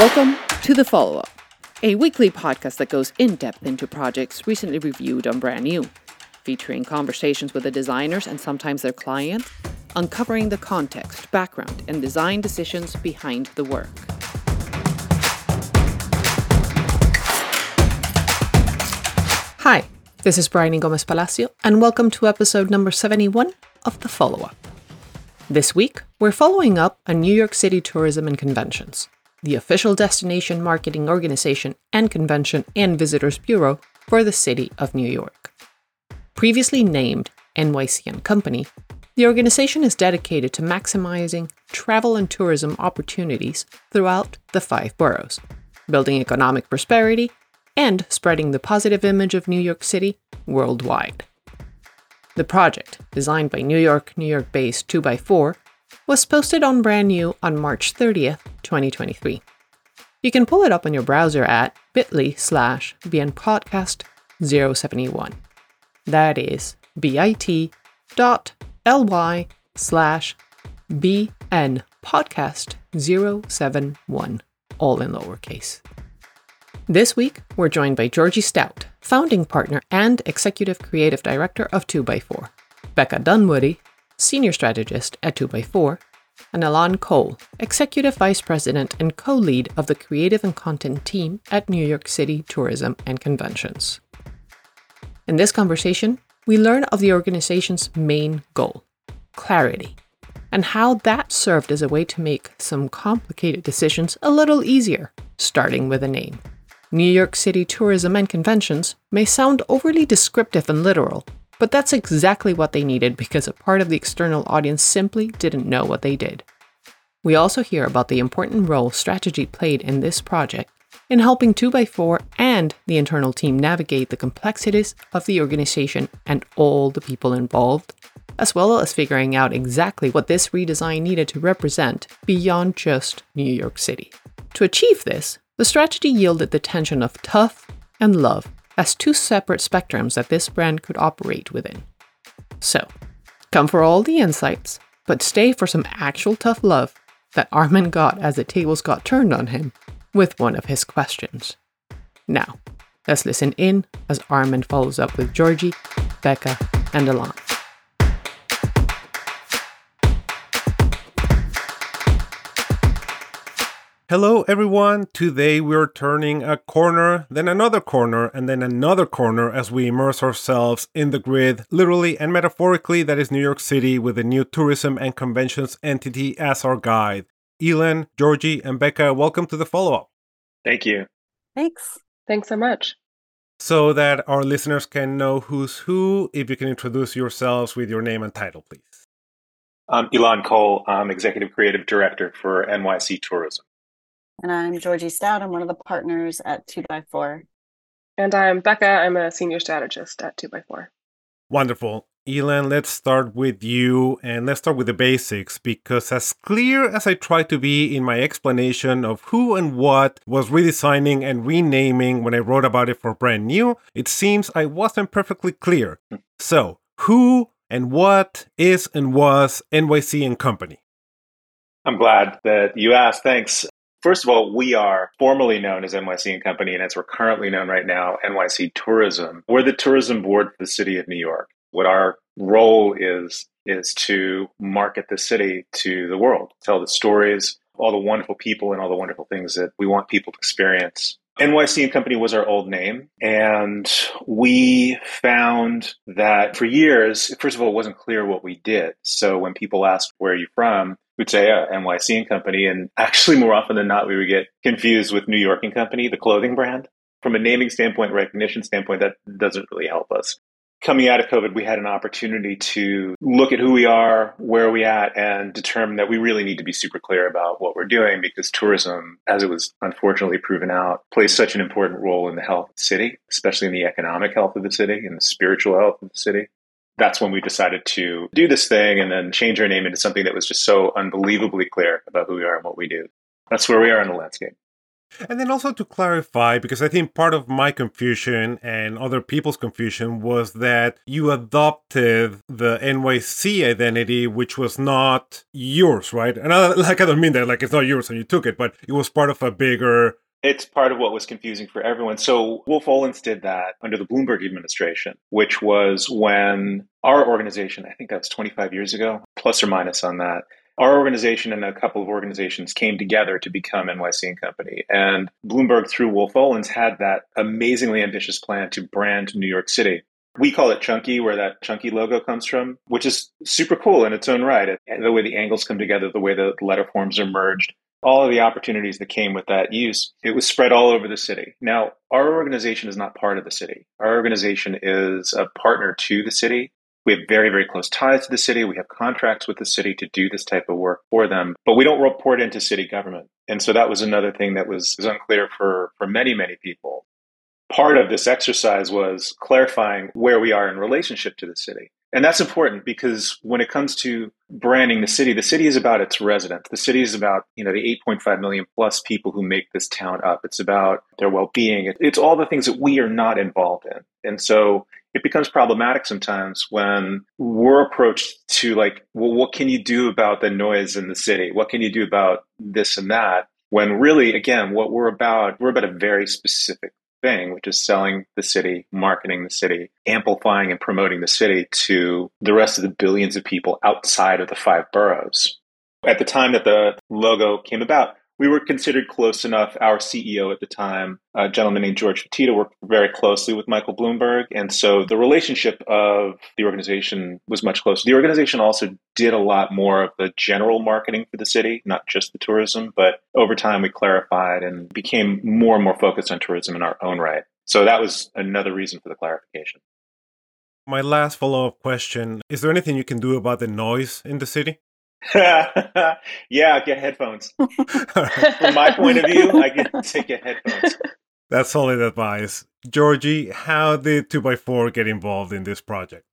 Welcome to The Follow Up, a weekly podcast that goes in depth into projects recently reviewed on Brand New, featuring conversations with the designers and sometimes their clients, uncovering the context, background, and design decisions behind the work. Hi, this is Bryony Gomez Palacio, and welcome to episode number 71 of The Follow Up. This week, we're following up on New York City Tourism and Conventions, the official destination marketing organization and convention and visitors bureau for the city of New York. Previously named NYC and Company, the organization is dedicated to maximizing travel and tourism opportunities throughout the five boroughs, building economic prosperity and spreading the positive image of New York City worldwide. The project, designed by New York, New York based 2x4, was posted on Brand New on March 30th, 2023. You can pull it up on your browser at bit.ly slash bnpodcast071. That is bit dot ly slash bnpodcast071, all in lowercase. This week, we're joined by Georgie Stout, founding partner and executive creative director of 2x4, Becca Dunwoody, senior strategist at 2x4, and Elan Cole, executive vice president and co lead of the creative and content team at New York City Tourism and Conventions. In this conversation, we learn of the organization's main goal clarity and how that served as a way to make some complicated decisions a little easier, starting with a name. New York City tourism and conventions may sound overly descriptive and literal, but that's exactly what they needed because a part of the external audience simply didn't know what they did. We also hear about the important role strategy played in this project in helping 2x4 and the internal team navigate the complexities of the organization and all the people involved, as well as figuring out exactly what this redesign needed to represent beyond just New York City. To achieve this, the strategy yielded the tension of tough and love as two separate spectrums that this brand could operate within. So, come for all the insights, but stay for some actual tough love that Armin got as the tables got turned on him with one of his questions. Now, let's listen in as Armin follows up with Georgie, Becca, and Elan. Hello, everyone. Today we're turning a corner, then another corner, and then another corner as we immerse ourselves in the grid, literally and metaphorically, that is New York City, with the new tourism and conventions entity as our guide. Elan, Georgie, and Becca, welcome to the follow up. Thank you. Thanks. Thanks so much. So that our listeners can know who's who, if you can introduce yourselves with your name and title, please. I'm Elan Cole. I'm Executive Creative Director for NYC Tourism. And I'm Georgie Stout. I'm one of the partners at 2x4. And I'm Becca. I'm a senior strategist at 2x4. Wonderful. Elan, let's start with you and let's start with the basics because, as clear as I tried to be in my explanation of who and what was redesigning and renaming when I wrote about it for Brand New, it seems I wasn't perfectly clear. So, who and what is and was NYC and Company? I'm glad that you asked. Thanks. First of all, we are formally known as NYC and Company, and as we're currently known right now, NYC Tourism. We're the tourism board for the city of New York. What our role is is to market the city to the world, tell the stories, all the wonderful people and all the wonderful things that we want people to experience. NYC and Company was our old name, and we found that for years, first of all, it wasn't clear what we did. So when people asked, Where are you from? Uh, NYC and Company. And actually, more often than not, we would get confused with New York and Company, the clothing brand. From a naming standpoint, recognition standpoint, that doesn't really help us. Coming out of COVID, we had an opportunity to look at who we are, where are we at, and determine that we really need to be super clear about what we're doing because tourism, as it was unfortunately proven out, plays such an important role in the health of the city, especially in the economic health of the city and the spiritual health of the city that's when we decided to do this thing and then change our name into something that was just so unbelievably clear about who we are and what we do. That's where we are in the landscape. And then also to clarify, because I think part of my confusion and other people's confusion was that you adopted the NYC identity, which was not yours, right? And I, like I don't mean that like it's not yours and you took it, but it was part of a bigger it's part of what was confusing for everyone. So Wolff Olins did that under the Bloomberg administration, which was when our organization, I think that was 25 years ago, plus or minus on that, our organization and a couple of organizations came together to become NYC and Company. And Bloomberg, through Wolff Olins, had that amazingly ambitious plan to brand New York City. We call it chunky, where that chunky logo comes from, which is super cool in its own right. The way the angles come together, the way the letter forms are merged, all of the opportunities that came with that use, it was spread all over the city. Now, our organization is not part of the city. Our organization is a partner to the city. We have very, very close ties to the city. We have contracts with the city to do this type of work for them, but we don't report into city government. And so that was another thing that was, was unclear for, for many, many people. Part of this exercise was clarifying where we are in relationship to the city. And that's important because when it comes to branding the city, the city is about its residents. The city is about, you know, the 8.5 million plus people who make this town up. It's about their well-being. It's all the things that we are not involved in. And so it becomes problematic sometimes when we're approached to like, well, what can you do about the noise in the city? What can you do about this and that? When really, again, what we're about, we're about a very specific thing, which is selling the city, marketing the city, amplifying and promoting the city to the rest of the billions of people outside of the five boroughs. At the time that the logo came about, we were considered close enough. Our CEO at the time, a gentleman named George Fertitta, worked very closely with Michael Bloomberg. And so the relationship of the organization was much closer. The organization also did a lot more of the general marketing for the city, not just the tourism. But over time, we clarified and became more and more focused on tourism in our own right. So that was another reason for the clarification. My last follow up question Is there anything you can do about the noise in the city? yeah, get headphones. From my point of view, I get to get headphones. That's solid advice. Georgie, how did 2x4 get involved in this project?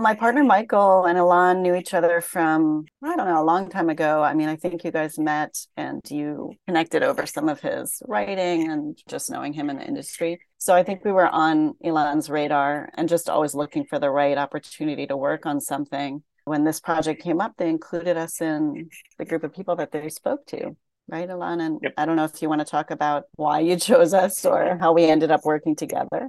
My partner Michael and Elan knew each other from, I don't know, a long time ago. I mean, I think you guys met and you connected over some of his writing and just knowing him in the industry. So I think we were on Elan's radar and just always looking for the right opportunity to work on something when this project came up, they included us in the group of people that they spoke to, right, Elan? And yep. I don't know if you want to talk about why you chose us or how we ended up working together.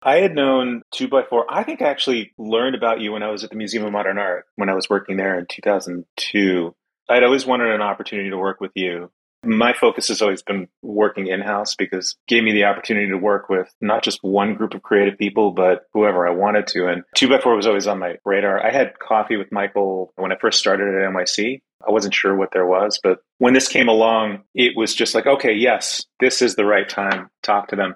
I had known 2x4. I think I actually learned about you when I was at the Museum of Modern Art when I was working there in 2002. I'd always wanted an opportunity to work with you. My focus has always been working in house because gave me the opportunity to work with not just one group of creative people, but whoever I wanted to. And 2x4 was always on my radar. I had coffee with Michael when I first started at NYC. I wasn't sure what there was, but when this came along, it was just like, okay, yes, this is the right time. Talk to them.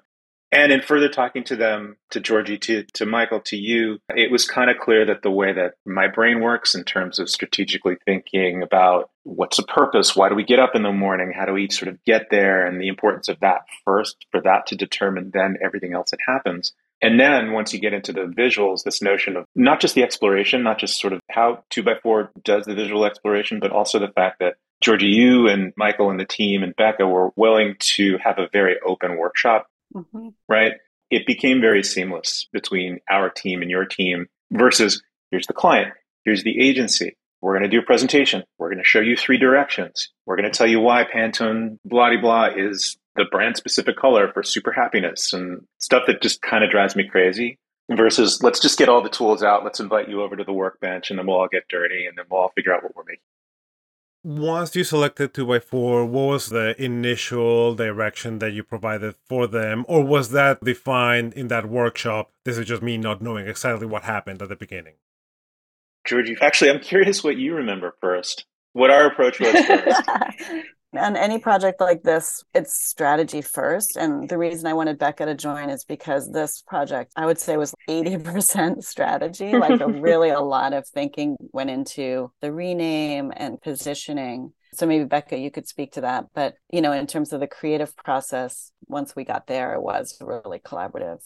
And in further talking to them, to Georgie, to, to Michael, to you, it was kind of clear that the way that my brain works in terms of strategically thinking about what's the purpose, why do we get up in the morning, how do we sort of get there, and the importance of that first, for that to determine then everything else that happens. And then once you get into the visuals, this notion of not just the exploration, not just sort of how two by four does the visual exploration, but also the fact that Georgie, you and Michael and the team and Becca were willing to have a very open workshop mm-hmm. right? It became very seamless between our team and your team versus here's the client, here's the agency. We're going to do a presentation. We're going to show you three directions. We're going to tell you why Pantone blah blah is the brand specific color for super happiness and stuff that just kind of drives me crazy versus let's just get all the tools out. Let's invite you over to the workbench and then we'll all get dirty and then we'll all figure out what we're making. Once you selected 2x4, what was the initial direction that you provided for them? Or was that defined in that workshop? This is just me not knowing exactly what happened at the beginning. Georgie, actually, I'm curious what you remember first. What our approach was first. On any project like this, it's strategy first. And the reason I wanted Becca to join is because this project, I would say, was 80% strategy. Like, a, really, a lot of thinking went into the rename and positioning. So maybe Becca, you could speak to that. But, you know, in terms of the creative process, once we got there, it was really collaborative.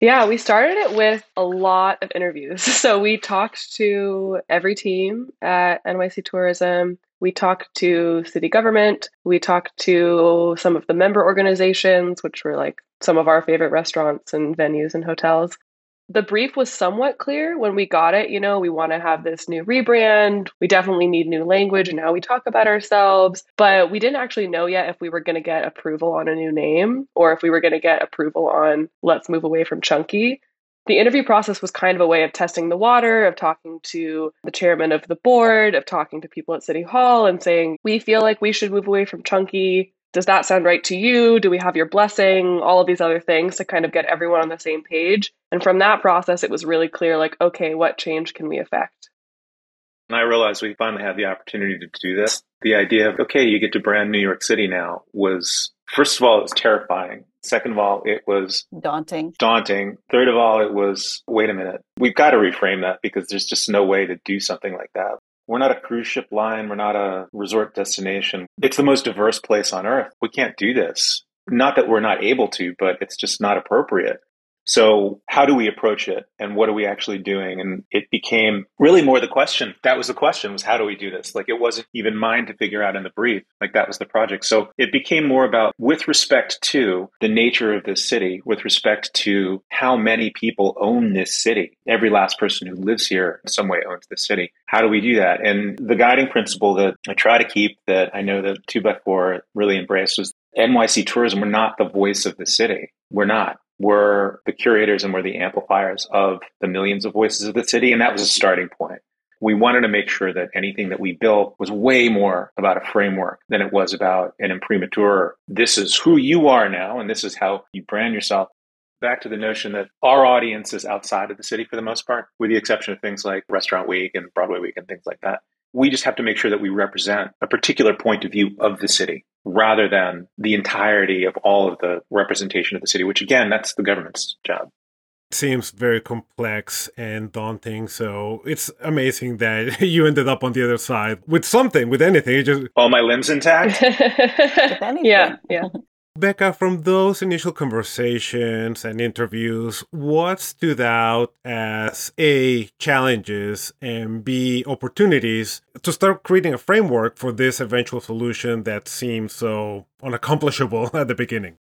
Yeah, we started it with a lot of interviews. So we talked to every team at NYC Tourism We talked to city government. We talked to some of the member organizations, which were like some of our favorite restaurants and venues and hotels the brief was somewhat clear when we got it. You know, we want to have this new rebrand. We definitely need new language and how we talk about ourselves. But we didn't actually know yet if we were going to get approval on a new name or if we were going to get approval on let's move away from chunky. The interview process was kind of a way of testing the water, of talking to the chairman of the board, of talking to people at City Hall and saying, we feel like we should move away from chunky does that sound right to you? Do we have your blessing? All of these other things to kind of get everyone on the same page. And from that process, it was really clear like, okay, what change can we affect? And I realized we finally had the opportunity to do this. The idea of, okay, you get to brand New York City now was, first of all, it was terrifying. Second of all, it was daunting. Daunting. Third of all, it was, wait a minute, we've got to reframe that because there's just no way to do something like that. We're not a cruise ship line. We're not a resort destination. It's the most diverse place on earth. We can't do this. Not that we're not able to, but it's just not appropriate. So how do we approach it and what are we actually doing? And it became really more the question. That was the question was how do we do this? Like it wasn't even mine to figure out in the brief. Like that was the project. So it became more about with respect to the nature of this city, with respect to how many people own this city. Every last person who lives here in some way owns the city. How do we do that? And the guiding principle that I try to keep that I know that 2x4 really embraced was NYC tourism. We're not the voice of the city. We're not were the curators and were the amplifiers of the millions of voices of the city. And that was a starting point. We wanted to make sure that anything that we built was way more about a framework than it was about an imprimatur. This is who you are now, and this is how you brand yourself. Back to the notion that our audience is outside of the city for the most part, with the exception of things like Restaurant Week and Broadway Week and things like that. We just have to make sure that we represent a particular point of view of the city rather than the entirety of all of the representation of the city, which again, that's the government's job. Seems very complex and daunting. So it's amazing that you ended up on the other side with something, with anything. Just all my limbs intact. yeah, yeah. Becca, from those initial conversations and interviews, what stood out as A, challenges, and B, opportunities to start creating a framework for this eventual solution that seemed so unaccomplishable at the beginning?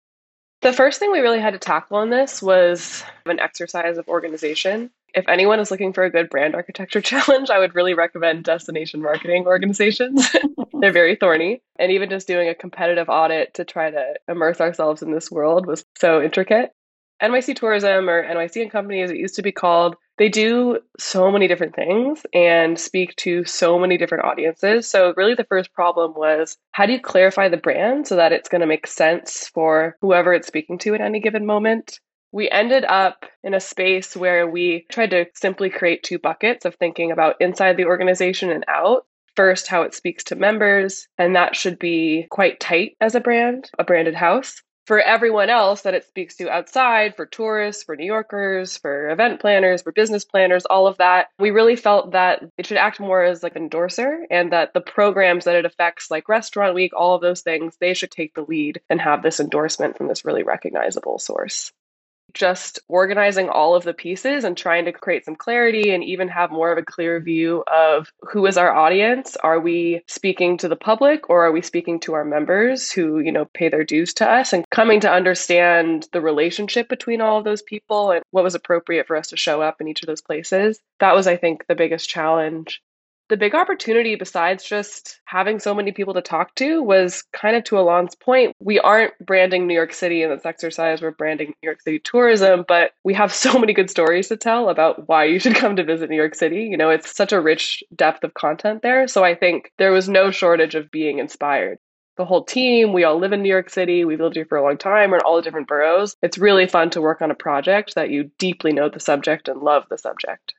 The first thing we really had to tackle on this was an exercise of organization. If anyone is looking for a good brand architecture challenge, I would really recommend destination marketing organizations. They're very thorny. And even just doing a competitive audit to try to immerse ourselves in this world was so intricate. NYC Tourism or NYC and Company, as it used to be called, they do so many different things and speak to so many different audiences. So, really, the first problem was how do you clarify the brand so that it's going to make sense for whoever it's speaking to at any given moment? We ended up in a space where we tried to simply create two buckets of thinking about inside the organization and out. First, how it speaks to members, and that should be quite tight as a brand, a branded house for everyone else that it speaks to outside, for tourists, for New Yorkers, for event planners, for business planners, all of that, we really felt that it should act more as like an endorser and that the programs that it affects, like Restaurant Week, all of those things, they should take the lead and have this endorsement from this really recognizable source just organizing all of the pieces and trying to create some clarity and even have more of a clear view of who is our audience. Are we speaking to the public or are we speaking to our members who you know pay their dues to us? And coming to understand the relationship between all of those people and what was appropriate for us to show up in each of those places. That was i think the biggest challenge the big opportunity, besides just having so many people to talk to, was kind of to Elan's point. We aren't branding New York City in this exercise, we're branding New York City tourism, but we have so many good stories to tell about why you should come to visit New York City. You know, it's such a rich depth of content there. So I think there was no shortage of being inspired the whole team. We all live in New York City. We've lived here for a long time. We're in all the different boroughs. It's really fun to work on a project that you deeply know the subject and love the subject.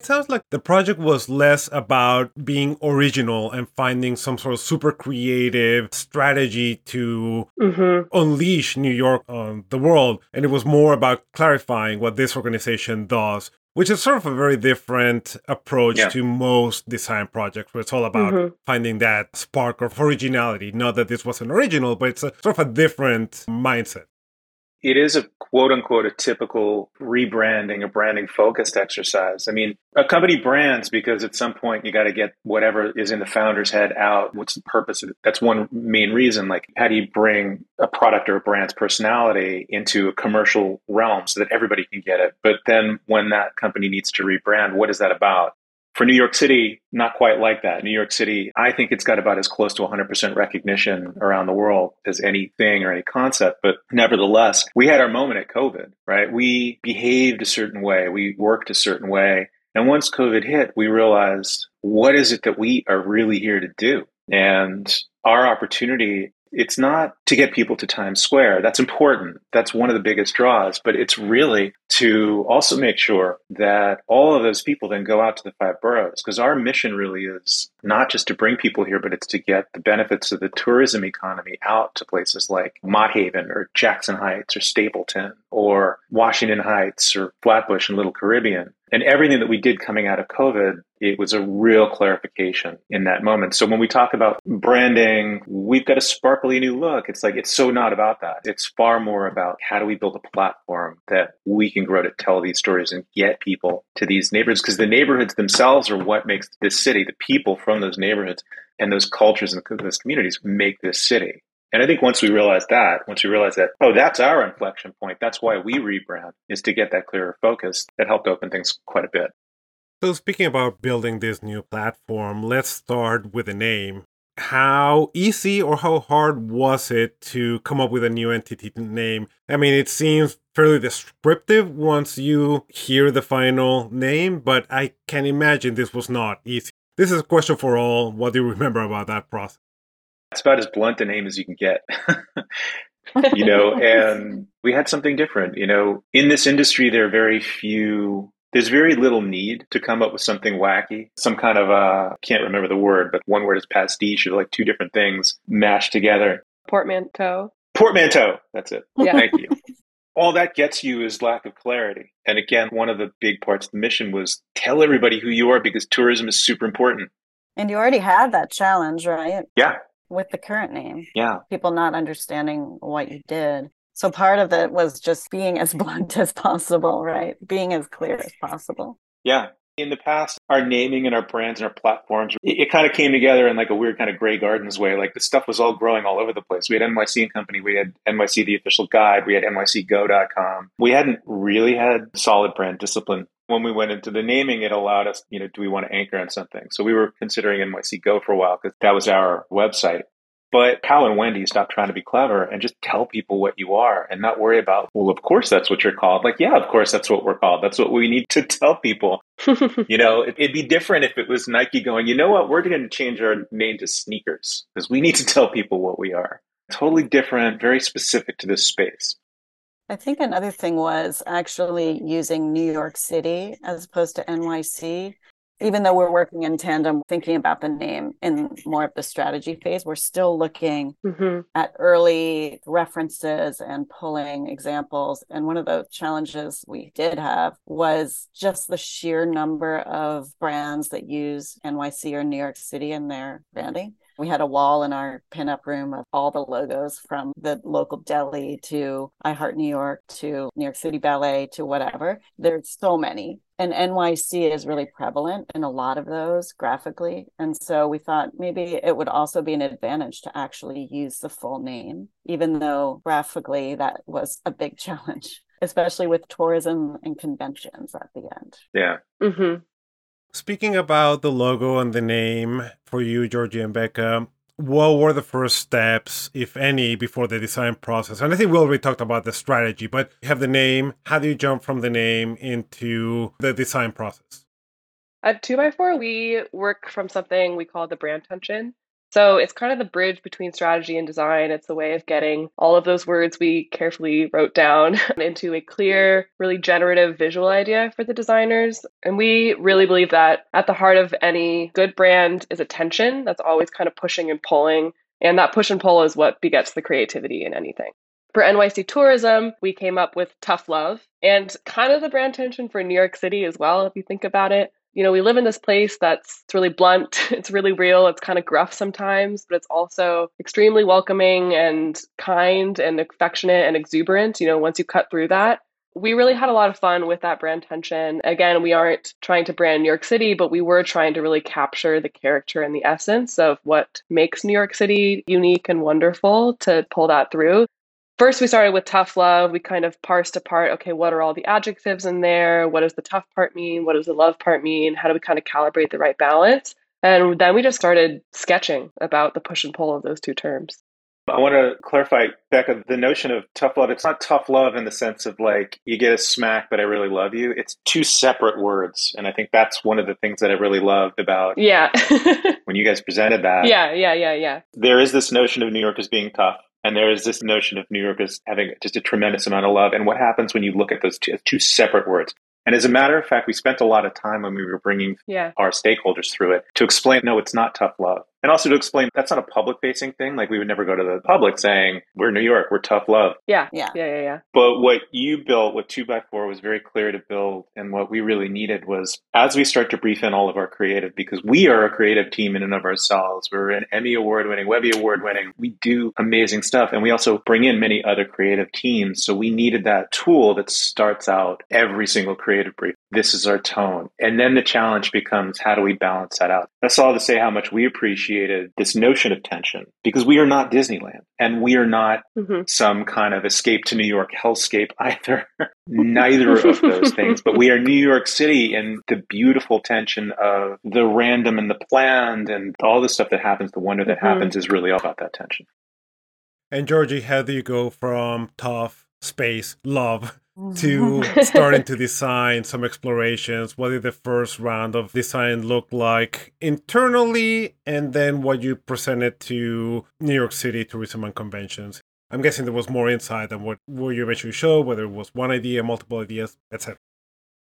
It sounds like the project was less about being original and finding some sort of super creative strategy to mm-hmm. unleash New York on the world. And it was more about clarifying what this organization does, which is sort of a very different approach yeah. to most design projects, where it's all about mm-hmm. finding that spark of originality. Not that this wasn't original, but it's a, sort of a different mindset. It is a quote unquote a typical rebranding, a branding focused exercise. I mean, a company brands because at some point you got to get whatever is in the founder's head out. What's the purpose of it? That's one main reason. Like, how do you bring a product or a brand's personality into a commercial realm so that everybody can get it? But then when that company needs to rebrand, what is that about? For New York City, not quite like that. New York City, I think it's got about as close to 100% recognition around the world as anything or any concept. But nevertheless, we had our moment at COVID, right? We behaved a certain way, we worked a certain way. And once COVID hit, we realized what is it that we are really here to do? And our opportunity it's not to get people to Times Square. That's important. That's one of the biggest draws, but it's really to also make sure that all of those people then go out to the five boroughs because our mission really is not just to bring people here, but it's to get the benefits of the tourism economy out to places like Mott Haven or Jackson Heights or Stapleton or Washington Heights or Flatbush and Little Caribbean. And everything that we did coming out of COVID, it was a real clarification in that moment. So when we talk about branding, we've got a sparkly new look. It's like, it's so not about that. It's far more about how do we build a platform that we can grow to tell these stories and get people to these neighborhoods? Because the neighborhoods themselves are what makes this city, the people from those neighborhoods and those cultures and those communities make this city. And I think once we realize that, once we realize that, oh, that's our inflection point, that's why we rebrand, is to get that clearer focus, that helped open things quite a bit. So, speaking about building this new platform, let's start with a name. How easy or how hard was it to come up with a new entity name? I mean, it seems fairly descriptive once you hear the final name, but I can imagine this was not easy. This is a question for all. What do you remember about that process? It's about as blunt a name as you can get. you know, and we had something different. You know, in this industry, there are very few there's very little need to come up with something wacky, some kind of uh can't remember the word, but one word is pastiche of like two different things mashed together. Portmanteau. Portmanteau. That's it. Yeah. Thank you. All that gets you is lack of clarity. And again, one of the big parts of the mission was tell everybody who you are because tourism is super important. And you already had that challenge, right? Yeah with the current name. Yeah. People not understanding what you did. So part of it was just being as blunt as possible, right? Being as clear as possible. Yeah. In the past, our naming and our brands and our platforms, it, it kind of came together in like a weird kind of Grey Gardens way. Like the stuff was all growing all over the place. We had NYC and Company, we had NYC the official guide, we had NYCgo.com. We hadn't really had solid brand discipline when we went into the naming, it allowed us, you know, do we want to anchor on something? So we were considering NYC Go for a while because that was our website. But how and you stop trying to be clever and just tell people what you are and not worry about, well, of course that's what you're called. Like, yeah, of course that's what we're called. That's what we need to tell people. you know, it'd be different if it was Nike going, you know what, we're going to change our name to sneakers because we need to tell people what we are. Totally different, very specific to this space. I think another thing was actually using New York City as opposed to NYC. Even though we're working in tandem, thinking about the name in more of the strategy phase, we're still looking mm-hmm. at early references and pulling examples. And one of the challenges we did have was just the sheer number of brands that use NYC or New York City in their branding. We had a wall in our pinup room of all the logos from the local deli to I Heart New York to New York City Ballet to whatever. There's so many. And NYC is really prevalent in a lot of those graphically. And so we thought maybe it would also be an advantage to actually use the full name, even though graphically that was a big challenge especially with tourism and conventions at the end. Yeah. Mm-hmm. Speaking about the logo and the name for you, Georgie and Becca, what were the first steps, if any, before the design process? And I think we already talked about the strategy, but you have the name. How do you jump from the name into the design process? At 2x4, we work from something we call the brand tension. So it's kind of the bridge between strategy and design. It's the way of getting all of those words we carefully wrote down into a clear, really generative visual idea for the designers. And we really believe that at the heart of any good brand is a tension that's always kind of pushing and pulling. And that push and pull is what begets the creativity in anything. For NYC tourism, we came up with Tough Love and kind of the brand tension for New York City as well, if you think about it you know, we live in this place that's it's really blunt, it's really real, it's kind of gruff sometimes, but it's also extremely welcoming and kind and affectionate and exuberant. You know, once you cut through that, we really had a lot of fun with that brand tension. Again, we aren't trying to brand New York City, but we were trying to really capture the character and the essence of what makes New York City unique and wonderful to pull that through. First, we started with tough love. We kind of parsed apart okay, what are all the adjectives in there? What does the tough part mean? What does the love part mean? How do we kind of calibrate the right balance? And then we just started sketching about the push and pull of those two terms. I want to clarify, Becca, the notion of tough love. It's not tough love in the sense of like you get a smack, but I really love you. It's two separate words. And I think that's one of the things that I really loved about yeah. when you guys presented that. Yeah, yeah, yeah, yeah. There is this notion of New York as being tough. And there is this notion of New York as having just a tremendous amount of love. And what happens when you look at those two, two separate words? And as a matter of fact, we spent a lot of time when we were bringing yeah. our stakeholders through it to explain no, it's not tough love. And also to explain that's not a public facing thing. Like we would never go to the public saying, we're New York, we're tough love. Yeah. Yeah. Yeah. Yeah. yeah. But what you built, what 2x4 was very clear to build, and what we really needed was as we start to brief in all of our creative, because we are a creative team in and of ourselves. We're an Emmy Award winning, Webby Award winning. We do amazing stuff. And we also bring in many other creative teams. So we needed that tool that starts out every single creative brief. This is our tone. And then the challenge becomes how do we balance that out? That's all to say how much we appreciated this notion of tension because we are not Disneyland and we are not Mm-hmm. some kind of escape to New York hellscape either. Neither of those things. But we are New York City and the beautiful tension of the random and the planned and all the stuff that happens, the wonder that Mhm. happens is really all about that tension. And Georgie, how do you go from tough, space, love to starting to design some explorations? What did the first round of design look like internally? And then what you presented to New York City tourism and conventions? I'm guessing there was more insight than what, what you eventually showed, whether it was one idea, multiple ideas, etc.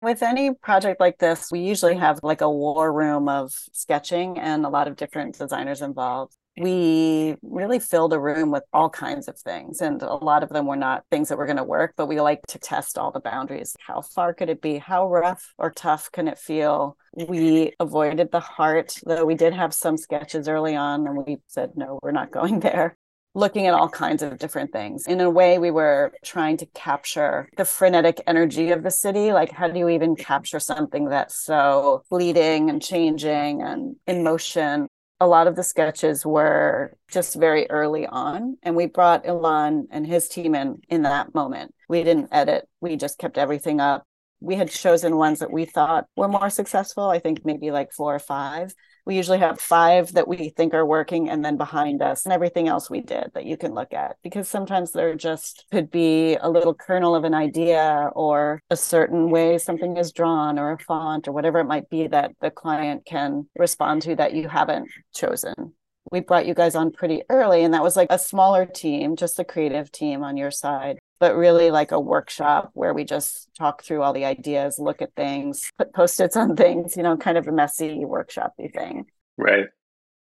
With any project like this, we usually have like a war room of sketching and a lot of different designers involved. We really filled a room with all kinds of things, and a lot of them were not things that were going to work, but we like to test all the boundaries. How far could it be? How rough or tough can it feel? We avoided the heart, though we did have some sketches early on, and we said, no, we're not going there looking at all kinds of different things. In a way, we were trying to capture the frenetic energy of the city. Like, how do you even capture something that's so fleeting and changing and in motion? A lot of the sketches were just very early on, and we brought Elan and his team in in that moment. We didn't edit, we just kept everything up. We had chosen ones that we thought were more successful, I think maybe like four or five we usually have five that we think are working and then behind us and everything else we did that you can look at because sometimes there just could be a little kernel of an idea or a certain way something is drawn or a font or whatever it might be that the client can respond to that you haven't chosen. We brought you guys on pretty early and that was like a smaller team just a creative team on your side but really like a workshop where we just talk through all the ideas look at things put post-its on things you know kind of a messy workshopy thing Right.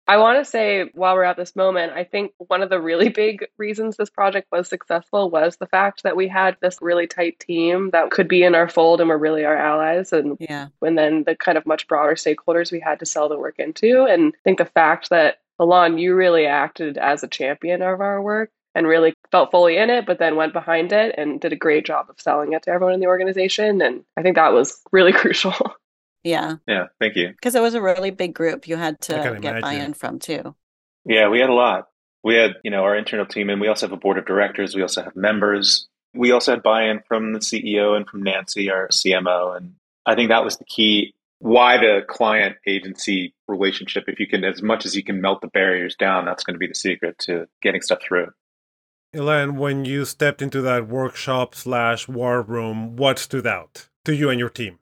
I want to say while we're at this moment, I think one of the really big reasons this project was successful was the fact that we had this really tight team that could be in our fold and were really our allies and yeah and then the kind of much broader stakeholders we had to sell the work into. And I think the fact that Elan, you really acted as a champion of our work and really felt fully in it, but then went behind it and did a great job of selling it to everyone in the organization. And I think that was really crucial. yeah Yeah. Thank you. because it was a really big group you had to get buy-in from too Yeah, we had a lot. We had, you know, our internal team, and we also have a board of directors. We also have members. We also had buy-in from the CEO and from Nancy, our CMO, and I think that was the key. Why the client agency relationship? If you can, as much as you can melt the barriers down, that's going to be the secret to getting stuff through. Elan, when you stepped into that workshop slash war room, what stood out to you and your team?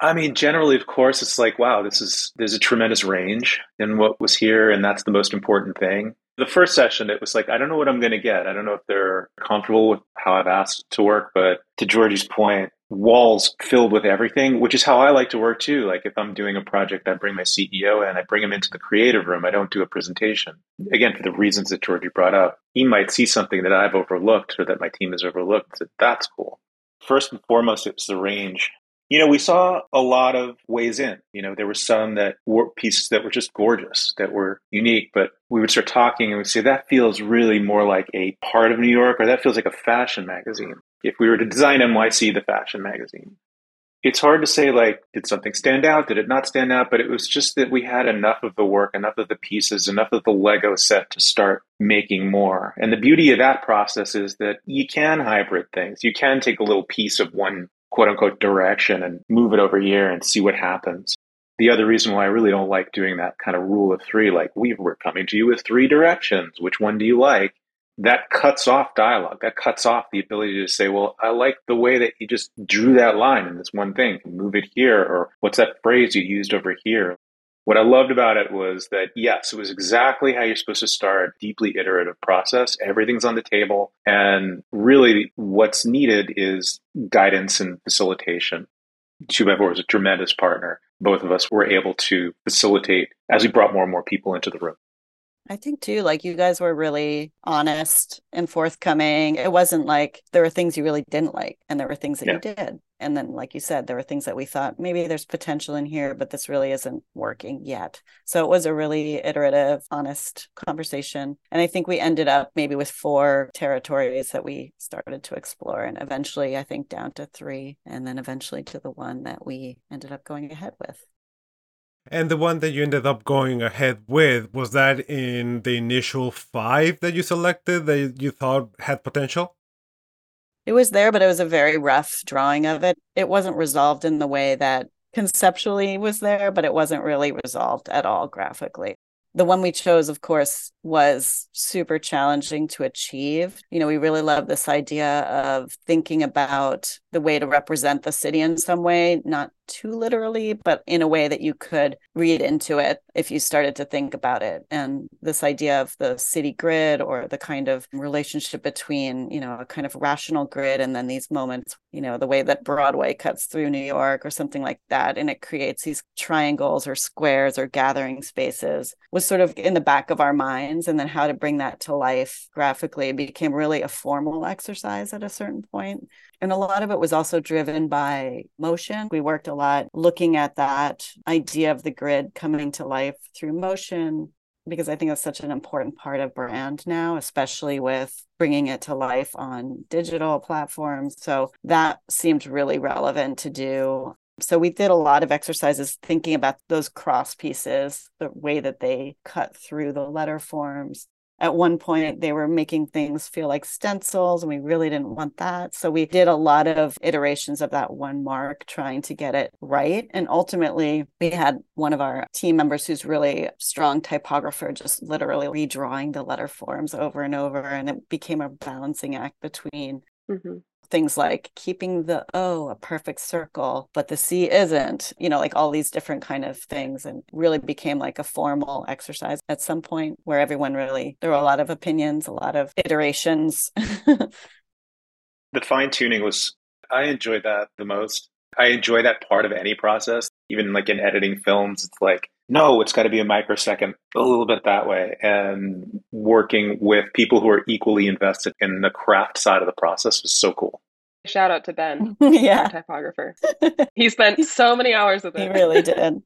I mean, generally, of course, it's like, wow, this is there's a tremendous range in what was here, and that's the most important thing. The first session, it was like, I don't know what I'm going to get. I don't know if they're comfortable with how I've asked to work, but to Georgie's point, walls filled with everything, which is how I like to work too. Like if I'm doing a project, I bring my CEO and I bring him into the creative room. I don't do a presentation. Again, for the reasons that Georgie brought up, he might see something that I've overlooked or that my team has overlooked. So that's cool. First and foremost, it's the range You know, we saw a lot of ways in. You know, there were some that were pieces that were just gorgeous, that were unique, but we would start talking and we'd say, that feels really more like a part of New York, or that feels like a fashion magazine. If we were to design NYC, the fashion magazine, it's hard to say like did something stand out did it not stand out but it was just that we had enough of the work enough of the pieces enough of the lego set to start making more. And the beauty of that process is that you can hybrid things. You can take a little piece of one quote unquote direction and move it over here and see what happens. The other reason why i really don't like doing that kind of rule of three like we were coming to you with three directions. Which one do you like that cuts off dialogue. That cuts off the ability to say, well, I like the way that you just drew that line in this one thing. Move it here, or what's that phrase you used over here? What I loved about it was that, yes, it was exactly how you're supposed to start a deeply iterative process. Everything's on the table. And really, what's needed is guidance and facilitation. 2x4 was a tremendous partner. Both of us were able to facilitate as we brought more and more people into the room. I think too, like you guys were really honest and forthcoming. It wasn't like there were things you really didn't like and there were things that yeah. you did. And then, like you said, there were things that we thought maybe there's potential in here, but this really isn't working yet. So it was a really iterative, honest conversation. And I think we ended up maybe with four territories that we started to explore. And eventually, I think down to three, and then eventually to the one that we ended up going ahead with. And the one that you ended up going ahead with, was that in the initial five that you selected that you thought had potential? It was there, but it was a very rough drawing of it. It wasn't resolved in the way that conceptually was there, but it wasn't really resolved at all graphically the one we chose, of course, was super challenging to achieve. You know, we really love this idea of thinking about the way to represent the city in some way, not too literally, but in a way that you could read into it if you started to think about it. And this idea of the city grid or the kind of relationship between, you know, a kind of rational grid and then these moments, you know, the way that Broadway cuts through New York or something like that. And it creates these triangles or squares or gathering spaces was sort of in the back of our minds. And then how to bring that to life graphically became really a formal exercise at a certain point. And a lot of it was also driven by motion. We worked a lot looking at that idea of the grid coming to life through motion, because I think that's such an important part of brand now, especially with bringing it to life on digital platforms. So that seemed really relevant to do. So we did a lot of exercises thinking about those cross pieces, the way that they cut through the letter forms, at one point they were making things feel like stencils and we really didn't want that. So we did a lot of iterations of that one mark trying to get it right. And ultimately we had one of our team members who's really strong typographer just literally redrawing the letter forms over and over and it became a balancing act between mm-hmm things like keeping the O a perfect circle, but the C isn't, you know, like all these different kind of things and really became like a formal exercise at some point where everyone really, there were a lot of opinions, a lot of iterations. the fine tuning was, I enjoyed that the most. I enjoy that part of any process. Even like in editing films, it's like, no, it's got to be a microsecond, a little bit that way. And working with people who are equally invested in the craft side of the process was so cool. Shout out to Ben, yeah, typographer. he spent so many hours with it. He really did.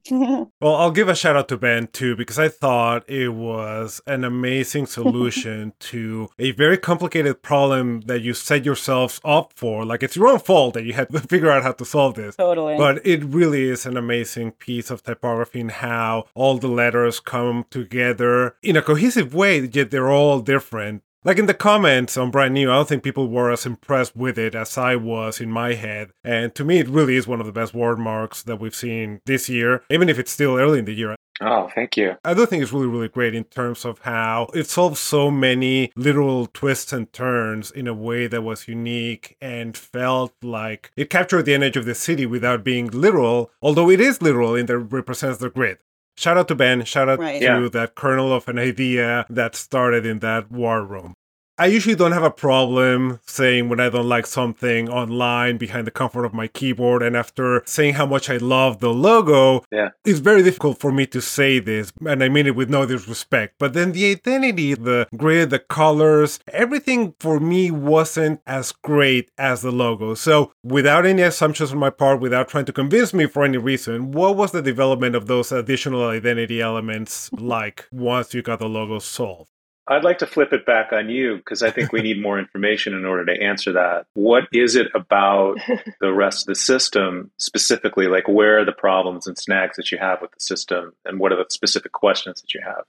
well, I'll give a shout out to Ben too because I thought it was an amazing solution to a very complicated problem that you set yourselves up for. Like it's your own fault that you had to figure out how to solve this. Totally. But it really is an amazing piece of typography and how all the letters come together in a cohesive way, yet they're all different like in the comments on Brand New, I don't think people were as impressed with it as I was in my head. And to me, it really is one of the best word marks that we've seen this year, even if it's still early in the year. Oh, thank you. I do think it's really, really great in terms of how it solves so many literal twists and turns in a way that was unique and felt like it captured the energy of the city without being literal, although it is literal in that it represents the grid. Shout out to Ben. Shout out right. to yeah. that kernel of an idea that started in that war room. I usually don't have a problem saying when I don't like something online behind the comfort of my keyboard. And after saying how much I love the logo, yeah. it's very difficult for me to say this. And I mean it with no disrespect. But then the identity, the grid, the colors, everything for me wasn't as great as the logo. So without any assumptions on my part, without trying to convince me for any reason, what was the development of those additional identity elements like once you got the logo solved? I'd like to flip it back on you because I think we need more information in order to answer that. What is it about the rest of the system specifically? Like, where are the problems and snags that you have with the system, and what are the specific questions that you have?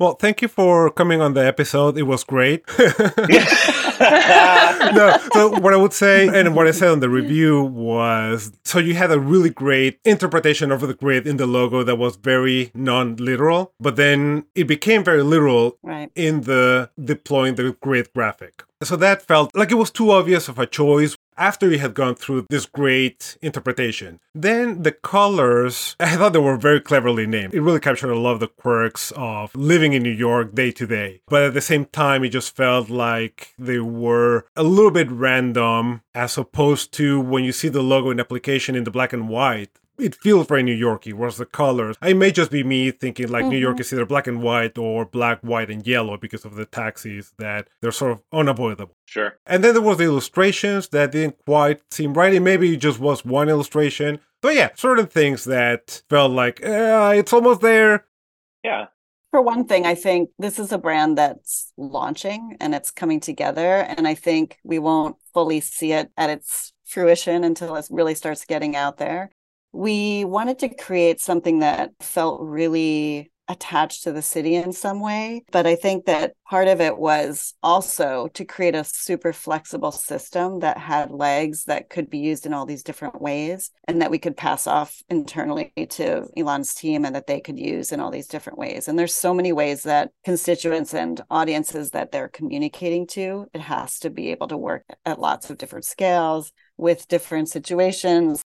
Well, thank you for coming on the episode. It was great. no, so what I would say, and what I said on the review was so you had a really great interpretation of the grid in the logo that was very non literal, but then it became very literal right. in the deploying the grid graphic. So that felt like it was too obvious of a choice after you had gone through this great interpretation. Then the colors, I thought they were very cleverly named. It really captured a lot of the quirks of living in New York day to day. But at the same time, it just felt like they were a little bit random as opposed to when you see the logo in application in the black and white it feels very New Yorky, whereas the colors, it may just be me thinking like mm-hmm. New York mm-hmm. is either black and white or black, white, and yellow because of the taxis that they're sort of unavoidable. Sure. And then there was the illustrations that didn't quite seem right. And maybe it just was one illustration. But yeah, certain things that felt like, eh, it's almost there. Yeah. For one thing, I think this is a brand that's launching and it's coming together. And I think we won't fully see it at its fruition until it really starts getting out there we wanted to create something that felt really attached to the city in some way. But I think that part of it was also to create a super flexible system that had legs that could be used in all these different ways and that we could pass off internally to Elan's team and that they could use in all these different ways. And there's so many ways that constituents and audiences that they're communicating to, it has to be able to work at lots of different scales with different situations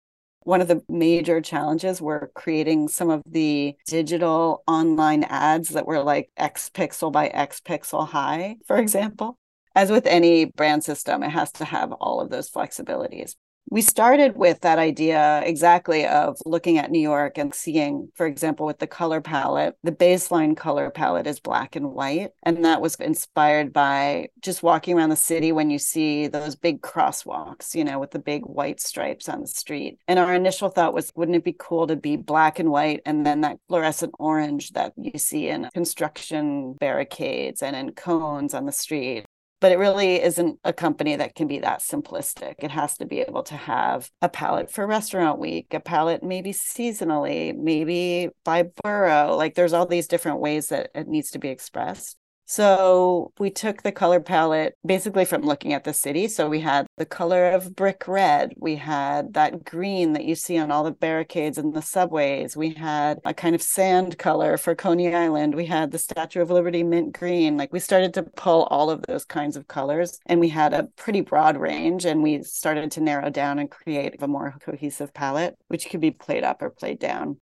one of the major challenges were creating some of the digital online ads that were like X pixel by X pixel high, for example. As with any brand system, it has to have all of those flexibilities we started with that idea exactly of looking at New York and seeing, for example, with the color palette, the baseline color palette is black and white. And that was inspired by just walking around the city when you see those big crosswalks, you know, with the big white stripes on the street. And our initial thought was, wouldn't it be cool to be black and white and then that fluorescent orange that you see in construction barricades and in cones on the street? But it really isn't a company that can be that simplistic. It has to be able to have a palette for restaurant week, a palette maybe seasonally, maybe by borough. Like there's all these different ways that it needs to be expressed. So we took the color palette basically from looking at the city. So we had the color of brick red. We had that green that you see on all the barricades and the subways. We had a kind of sand color for Coney Island. We had the Statue of Liberty mint green. Like we started to pull all of those kinds of colors and we had a pretty broad range and we started to narrow down and create a more cohesive palette, which could be played up or played down.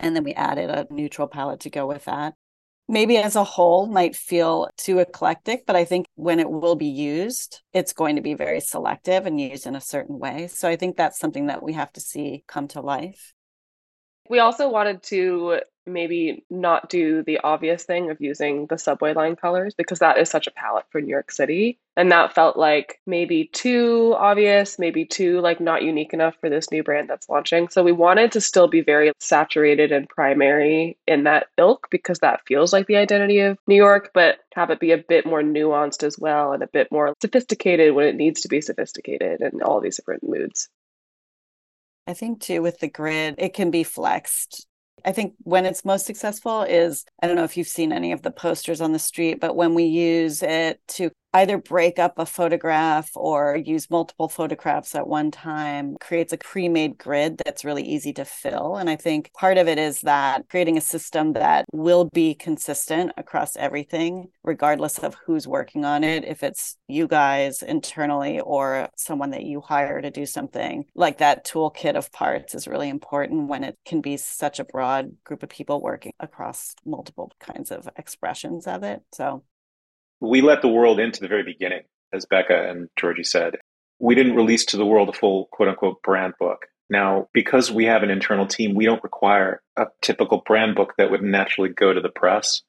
And then we added a neutral palette to go with that maybe as a whole might feel too eclectic, but I think when it will be used, it's going to be very selective and used in a certain way. So I think that's something that we have to see come to life. We also wanted to maybe not do the obvious thing of using the subway line colors because that is such a palette for New York City. And that felt like maybe too obvious, maybe too like not unique enough for this new brand that's launching. So we wanted to still be very saturated and primary in that ilk because that feels like the identity of New York, but have it be a bit more nuanced as well and a bit more sophisticated when it needs to be sophisticated in all these different moods. I think too with the grid, it can be flexed I think when it's most successful is I don't know if you've seen any of the posters on the street, but when we use it to either break up a photograph or use multiple photographs at one time creates a pre-made grid that's really easy to fill. And i think part of it is that creating a system that will be consistent across everything regardless of who's working on it if it's you guys internally or someone that you hire to do something like that toolkit of parts is really important when it can be such a broad group of people working across multiple kinds of expressions of it. So We let the world into the very beginning, as Becca and Georgie said. We didn't release to the world a full quote unquote brand book. Now, because we have an internal team, we don't require a typical brand book that would naturally go to the press.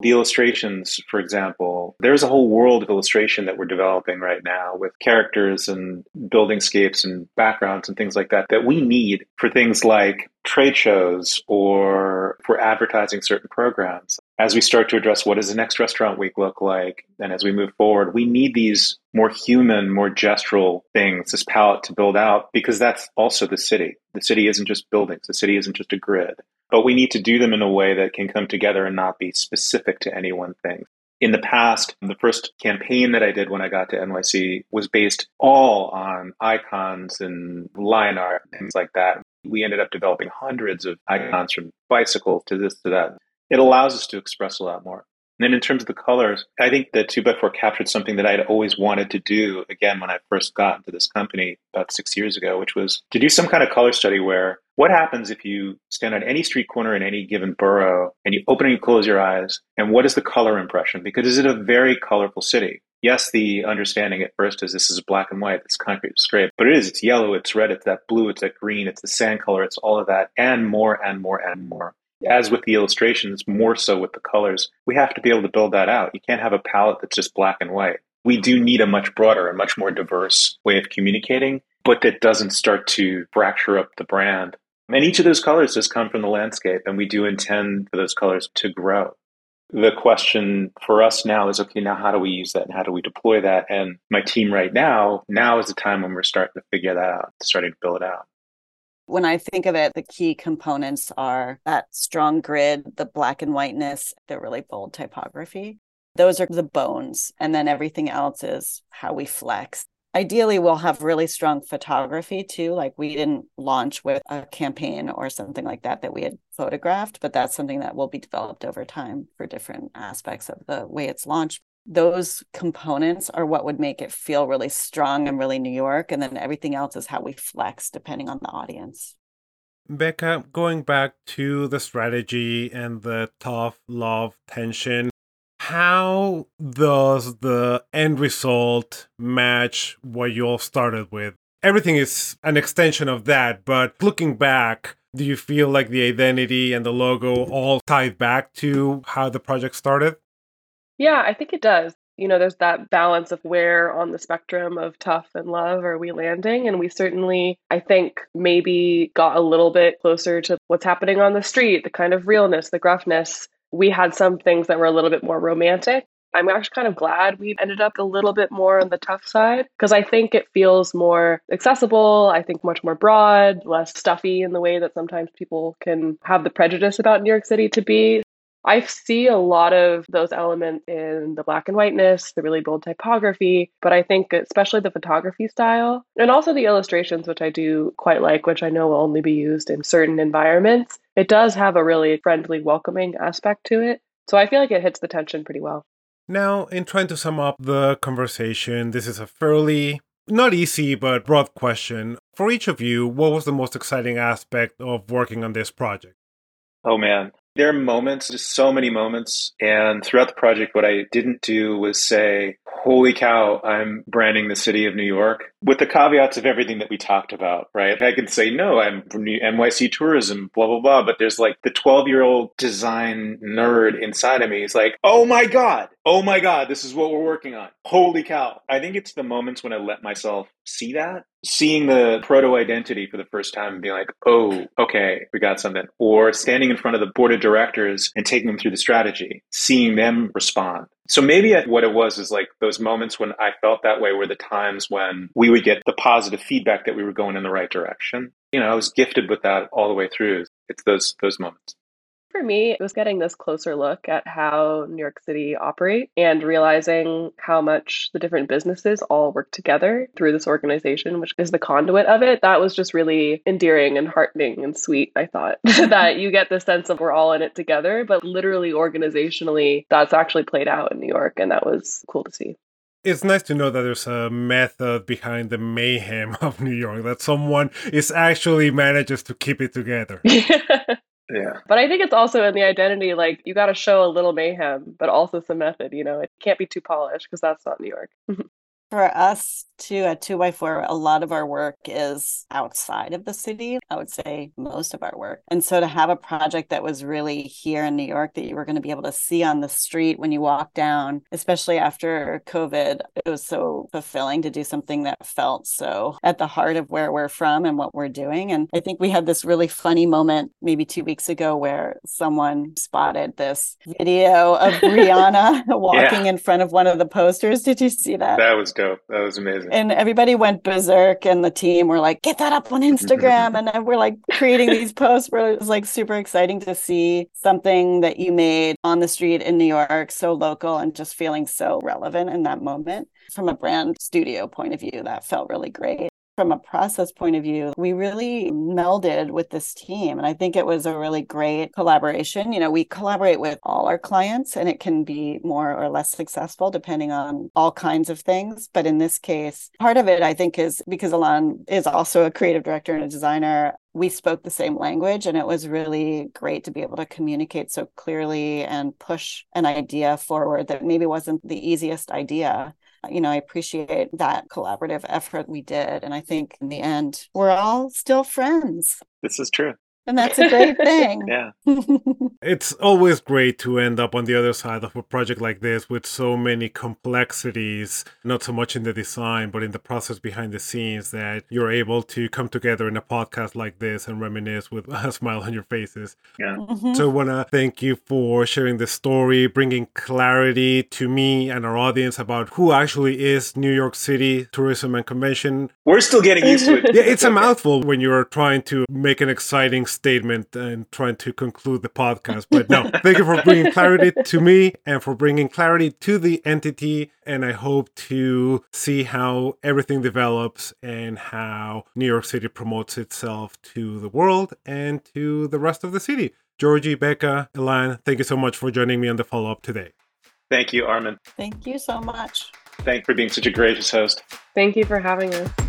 The illustrations, for example, there's a whole world of illustration that we're developing right now with characters and building scapes and backgrounds and things like that that we need for things like trade shows or for advertising certain programs. As we start to address what does the next restaurant week look like, and as we move forward, we need these more human, more gestural things, this palette to build out, because that's also the city. The city isn't just buildings, the city isn't just a grid but we need to do them in a way that can come together and not be specific to any one thing. In the past, the first campaign that I did when I got to NYC was based all on icons and line art, things like that. We ended up developing hundreds of icons from bicycle to this to that. It allows us to express a lot more. And then in terms of the colors, I think that 2x4 captured something that I had always wanted to do again when I first got into this company about six years ago, which was to do some kind of color study where what happens if you stand on any street corner in any given borough and you open and you close your eyes? And what is the color impression? Because is it a very colorful city? Yes, the understanding at first is this is black and white, it's concrete, it's gray, but it is. It's yellow, it's red, it's that blue, it's that green, it's the sand color, it's all of that, and more and more and more. As with the illustrations, more so with the colors, we have to be able to build that out. You can't have a palette that's just black and white. We do need a much broader and much more diverse way of communicating, but that doesn't start to fracture up the brand. And each of those colors does come from the landscape, and we do intend for those colors to grow. The question for us now is okay, now how do we use that and how do we deploy that? And my team right now, now is the time when we're starting to figure that out, starting to build it out. When I think of it, the key components are that strong grid, the black and whiteness, the really bold typography. Those are the bones. And then everything else is how we flex. Ideally, we'll have really strong photography too. Like we didn't launch with a campaign or something like that that we had photographed, but that's something that will be developed over time for different aspects of the way it's launched those components are what would make it feel really strong and really New York. And then everything else is how we flex depending on the audience. Becca, going back to the strategy and the tough love tension, how does the end result match what you all started with? Everything is an extension of that, but looking back, do you feel like the identity and the logo all tied back to how the project started? Yeah, I think it does. You know, there's that balance of where on the spectrum of tough and love are we landing. And we certainly, I think, maybe got a little bit closer to what's happening on the street, the kind of realness, the gruffness. We had some things that were a little bit more romantic. I'm actually kind of glad we ended up a little bit more on the tough side because I think it feels more accessible. I think much more broad, less stuffy in the way that sometimes people can have the prejudice about New York City to be. I see a lot of those elements in the black and whiteness, the really bold typography, but I think especially the photography style and also the illustrations, which I do quite like, which I know will only be used in certain environments. It does have a really friendly, welcoming aspect to it. So I feel like it hits the tension pretty well. Now, in trying to sum up the conversation, this is a fairly not easy but broad question. For each of you, what was the most exciting aspect of working on this project? Oh man, there are moments, just so many moments. And throughout the project, what I didn't do was say, holy cow, I'm branding the city of New York with the caveats of everything that we talked about, right? I can say, no, I'm from NYC tourism, blah, blah, blah. But there's like the 12 year old design nerd inside of me is like, oh my God, oh my God, this is what we're working on. Holy cow. I think it's the moments when I let myself see that seeing the proto identity for the first time and being like, oh, okay, we got something. Or standing in front of the board of directors and taking them through the strategy, seeing them respond. So maybe what it was is like those moments when I felt that way were the times when we would get the positive feedback that we were going in the right direction. You know, I was gifted with that all the way through. It's those those moments for me, it was getting this closer look at how New York City operate and realizing how much the different businesses all work together through this organization, which is the conduit of it. That was just really endearing and heartening and sweet, I thought. that you get the sense of we're all in it together, but literally organizationally, that's actually played out in New York. And that was cool to see it's nice to know that there's a method behind the mayhem of New York, that someone is actually manages to keep it together. Yeah. But I think it's also in the identity, like you got to show a little mayhem, but also some method. You know, it can't be too polished because that's not New York. For us too at two by four, a lot of our work is outside of the city. I would say most of our work. And so to have a project that was really here in New York that you were going to be able to see on the street when you walk down, especially after COVID, it was so fulfilling to do something that felt so at the heart of where we're from and what we're doing. And I think we had this really funny moment maybe two weeks ago where someone spotted this video of Rihanna walking yeah. in front of one of the posters. Did you see that? That was dope. That was amazing. And everybody went berserk, and the team were like, "Get that up on Instagram!" and then we're like creating these posts where it was like super exciting to see something that you made on the street in New York, so local, and just feeling so relevant in that moment. From a brand studio point of view, that felt really great from a process point of view, we really melded with this team. And I think it was a really great collaboration. You know, we collaborate with all our clients and it can be more or less successful depending on all kinds of things. But in this case, part of it, I think, is because Elan is also a creative director and a designer. We spoke the same language, and it was really great to be able to communicate so clearly and push an idea forward that maybe wasn't the easiest idea you know, I appreciate that collaborative effort we did. And I think in the end, we're all still friends. This is true and that's a great thing. yeah. it's always great to end up on the other side of a project like this with so many complexities, not so much in the design, but in the process behind the scenes that you're able to come together in a podcast like this and reminisce with a smile on your faces. Yeah. Mm-hmm. So I want to thank you for sharing the story, bringing clarity to me and our audience about who actually is New York City Tourism and Convention. We're still getting used to it. yeah, it's a mouthful when you're trying to make an exciting statement and trying to conclude the podcast. But no, thank you for bringing clarity to me and for bringing clarity to the entity. And I hope to see how everything develops and how New York City promotes itself to the world and to the rest of the city. Georgie, Becca, Elan, thank you so much for joining me on the follow up today. Thank you, Armin. Thank you so much. Thank you for being such a gracious host. Thank you for having us.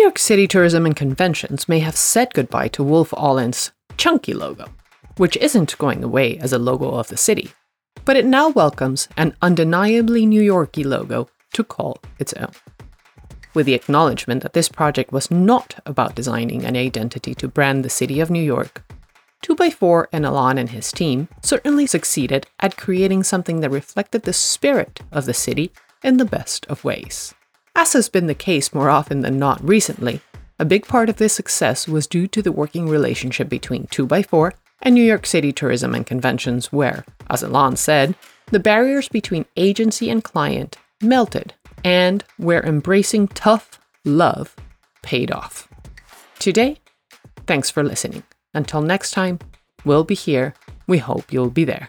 New York City Tourism and Conventions may have said goodbye to Wolff Olins' chunky logo, which isn't going away as a logo of the city, but it now welcomes an undeniably New Yorky logo to call its own. With the acknowledgement that this project was not about designing an identity to brand the city of New York, 2x4 and Elan and his team certainly succeeded at creating something that reflected the spirit of the city in the best of ways. As has been the case more often than not recently, a big part of this success was due to the working relationship between 2x4 and New York City Tourism and Conventions, where, as Elan said, the barriers between agency and client melted, and where embracing tough love paid off. Today, thanks for listening. Until next time, we'll be here. We hope you'll be there.